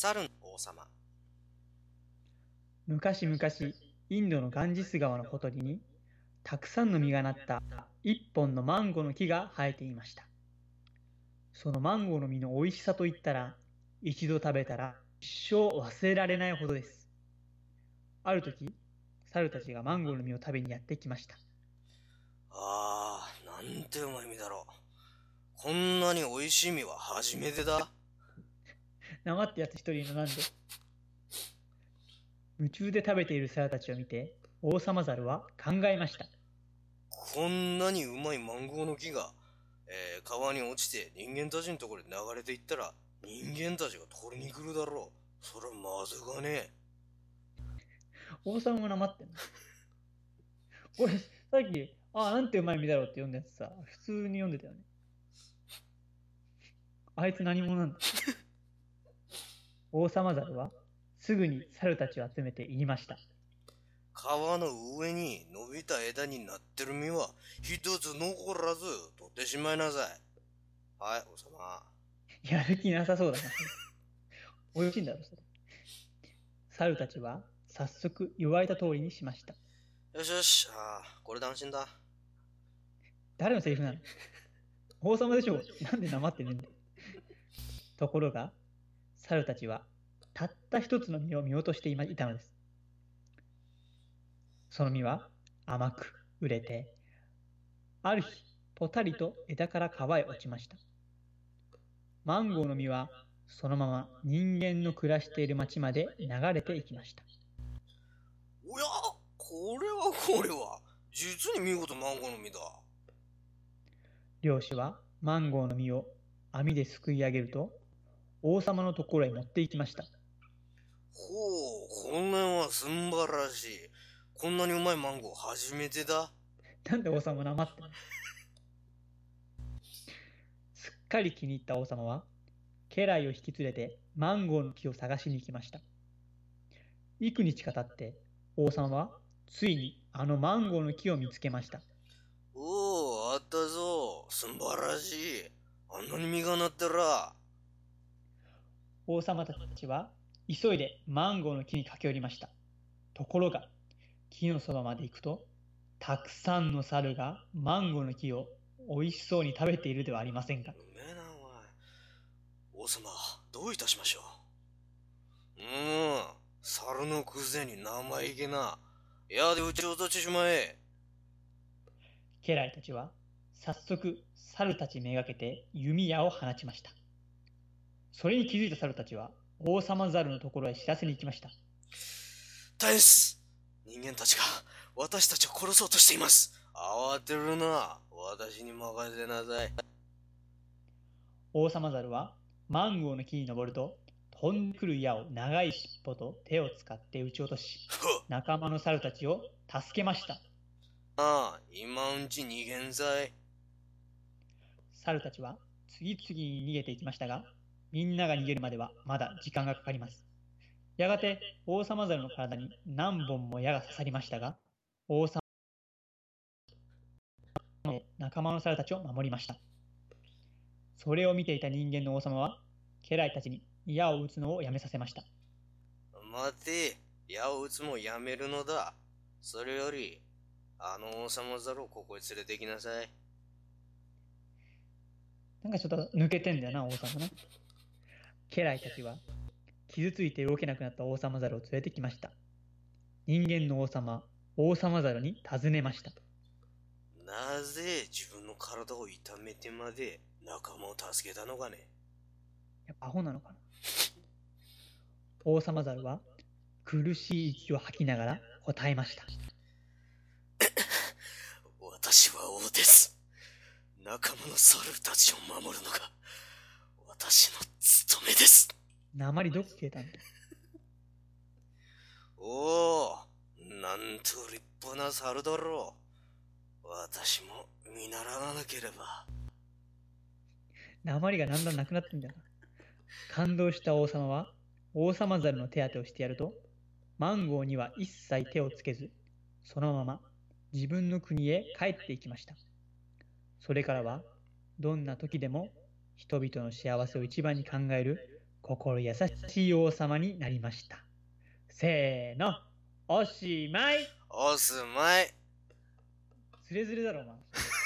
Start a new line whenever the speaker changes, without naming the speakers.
猿の王様
昔々、インドのガンジス川のほとりに、たくさんの実がなった一本のマンゴーの木が生えていました。そのマンゴーの実の美味しさといったら、一度食べたら一生忘れられないほどです。ある時、猿たちがマンゴーの実を食べにやってきました。
ああなんてうまい実だろうこんなに美味しい実は初めてだ
なまってやつ一人いるのなんで？夢中で食べている猿たちを見て、王様猿は考えました。
こんなにうまいマンゴーの木が、えー川に落ちて人間たちのところに流れていったら人間たちが取りに来るだろう。それはまずかね
王様もなまってんの。俺、さっき、あ、なんてうまい実だろうって読んだやつさ、普通に読んでたよね。あいつ何者なんだ？王様猿は、すぐに猿たちを集めて言いました。
川の上に伸びた枝になってる実は一つ残らず取ってしまいなさいはい王様
やる気なさそうだな。美味しいんだろ、それ。猿たちは、早速言われた通りにしました。
よしよしああこれで安心だ
誰のセリフなの？王様でしょなんでなまってねえんだよところが、猿たちはたった一つの実を見落としていたのです。その実は甘く熟れて、ある日、ぽたりと枝から川へ落ちました。マンゴーの実はそのまま人間の暮らしている町まで流れていきました。
おやこれはこれは実に見事マンゴーの実だ
漁師はマンゴーの実を網ですくい上げると、王様のところへ持って行きました。
ほうこんなんは素晴らしいこんなにうまいマンゴー初めてだ
なんで王様なまってんの？すっかり気に入った王様は、家来を引き連れてマンゴーの木を探しに行きました。幾日か経って、王様はついにあのマンゴーの木を見つけました。
おおあったぞ素晴らしいあんなに実がなってら
王様たちは急いでマンゴーの木に駆け寄りました。ところが、木のそばまで行くと、たくさんの猿がマンゴーの木を美味しそうに食べているではありませんか。
うめえなおい王様どういたしましょううーん猿のくせに生意気ないやでうちを落としてしまえ
家来たちは早速猿たちめがけて弓矢を放ちました。それに気づいた猿たちは王様猿のところへ知らせに行きました。
大変です人間たちが私たちを殺そうとしています。慌てるな。私に任せなさい。
王様猿はマンゴーの木に登ると飛んでくる矢を長い尻尾と手を使って撃ち落とし仲間の猿たちを助けました。
ああ今うんち逃げんさい。
猿たちは次々に逃げていきましたが、みんなが逃げるまではまだ時間がかかります。やがて王様猿の体に何本も矢が刺さりましたが、王様は仲間の猿たちを守りました。それを見ていた人間の王様は、家来たちに矢を撃つのをやめさせました。
待て矢を撃つもやめるのだそれよりあの王様猿をここへ連れて行きなさい
なんかちょっと抜けてんだよな、王様ね。家来たちは、傷ついて動けなくなった王様猿を連れてきました。人間の王様、王様猿に尋ねました。
なぜ自分の体を痛めてまで仲間を助けたのかね
やっぱアホなのかな王様猿は、苦しい息を吐きながら答えました。
私は王です仲間の猿たちを守るのが私の務めです
鉛どこ消えたんだよ
おおなんと立派な猿だろう私も見習わなければ
鉛がだんだんなくなってんだよな。感動した王様は、王様猿の手当てをしてやると、マンゴーには一切手をつけず、そのまま自分の国へ帰っていきました。それからは、どんな時でも人々の幸せを一番に考える心優しい王様になりました。せーの、おしまい
おすまい。
つれづれだろ、お前。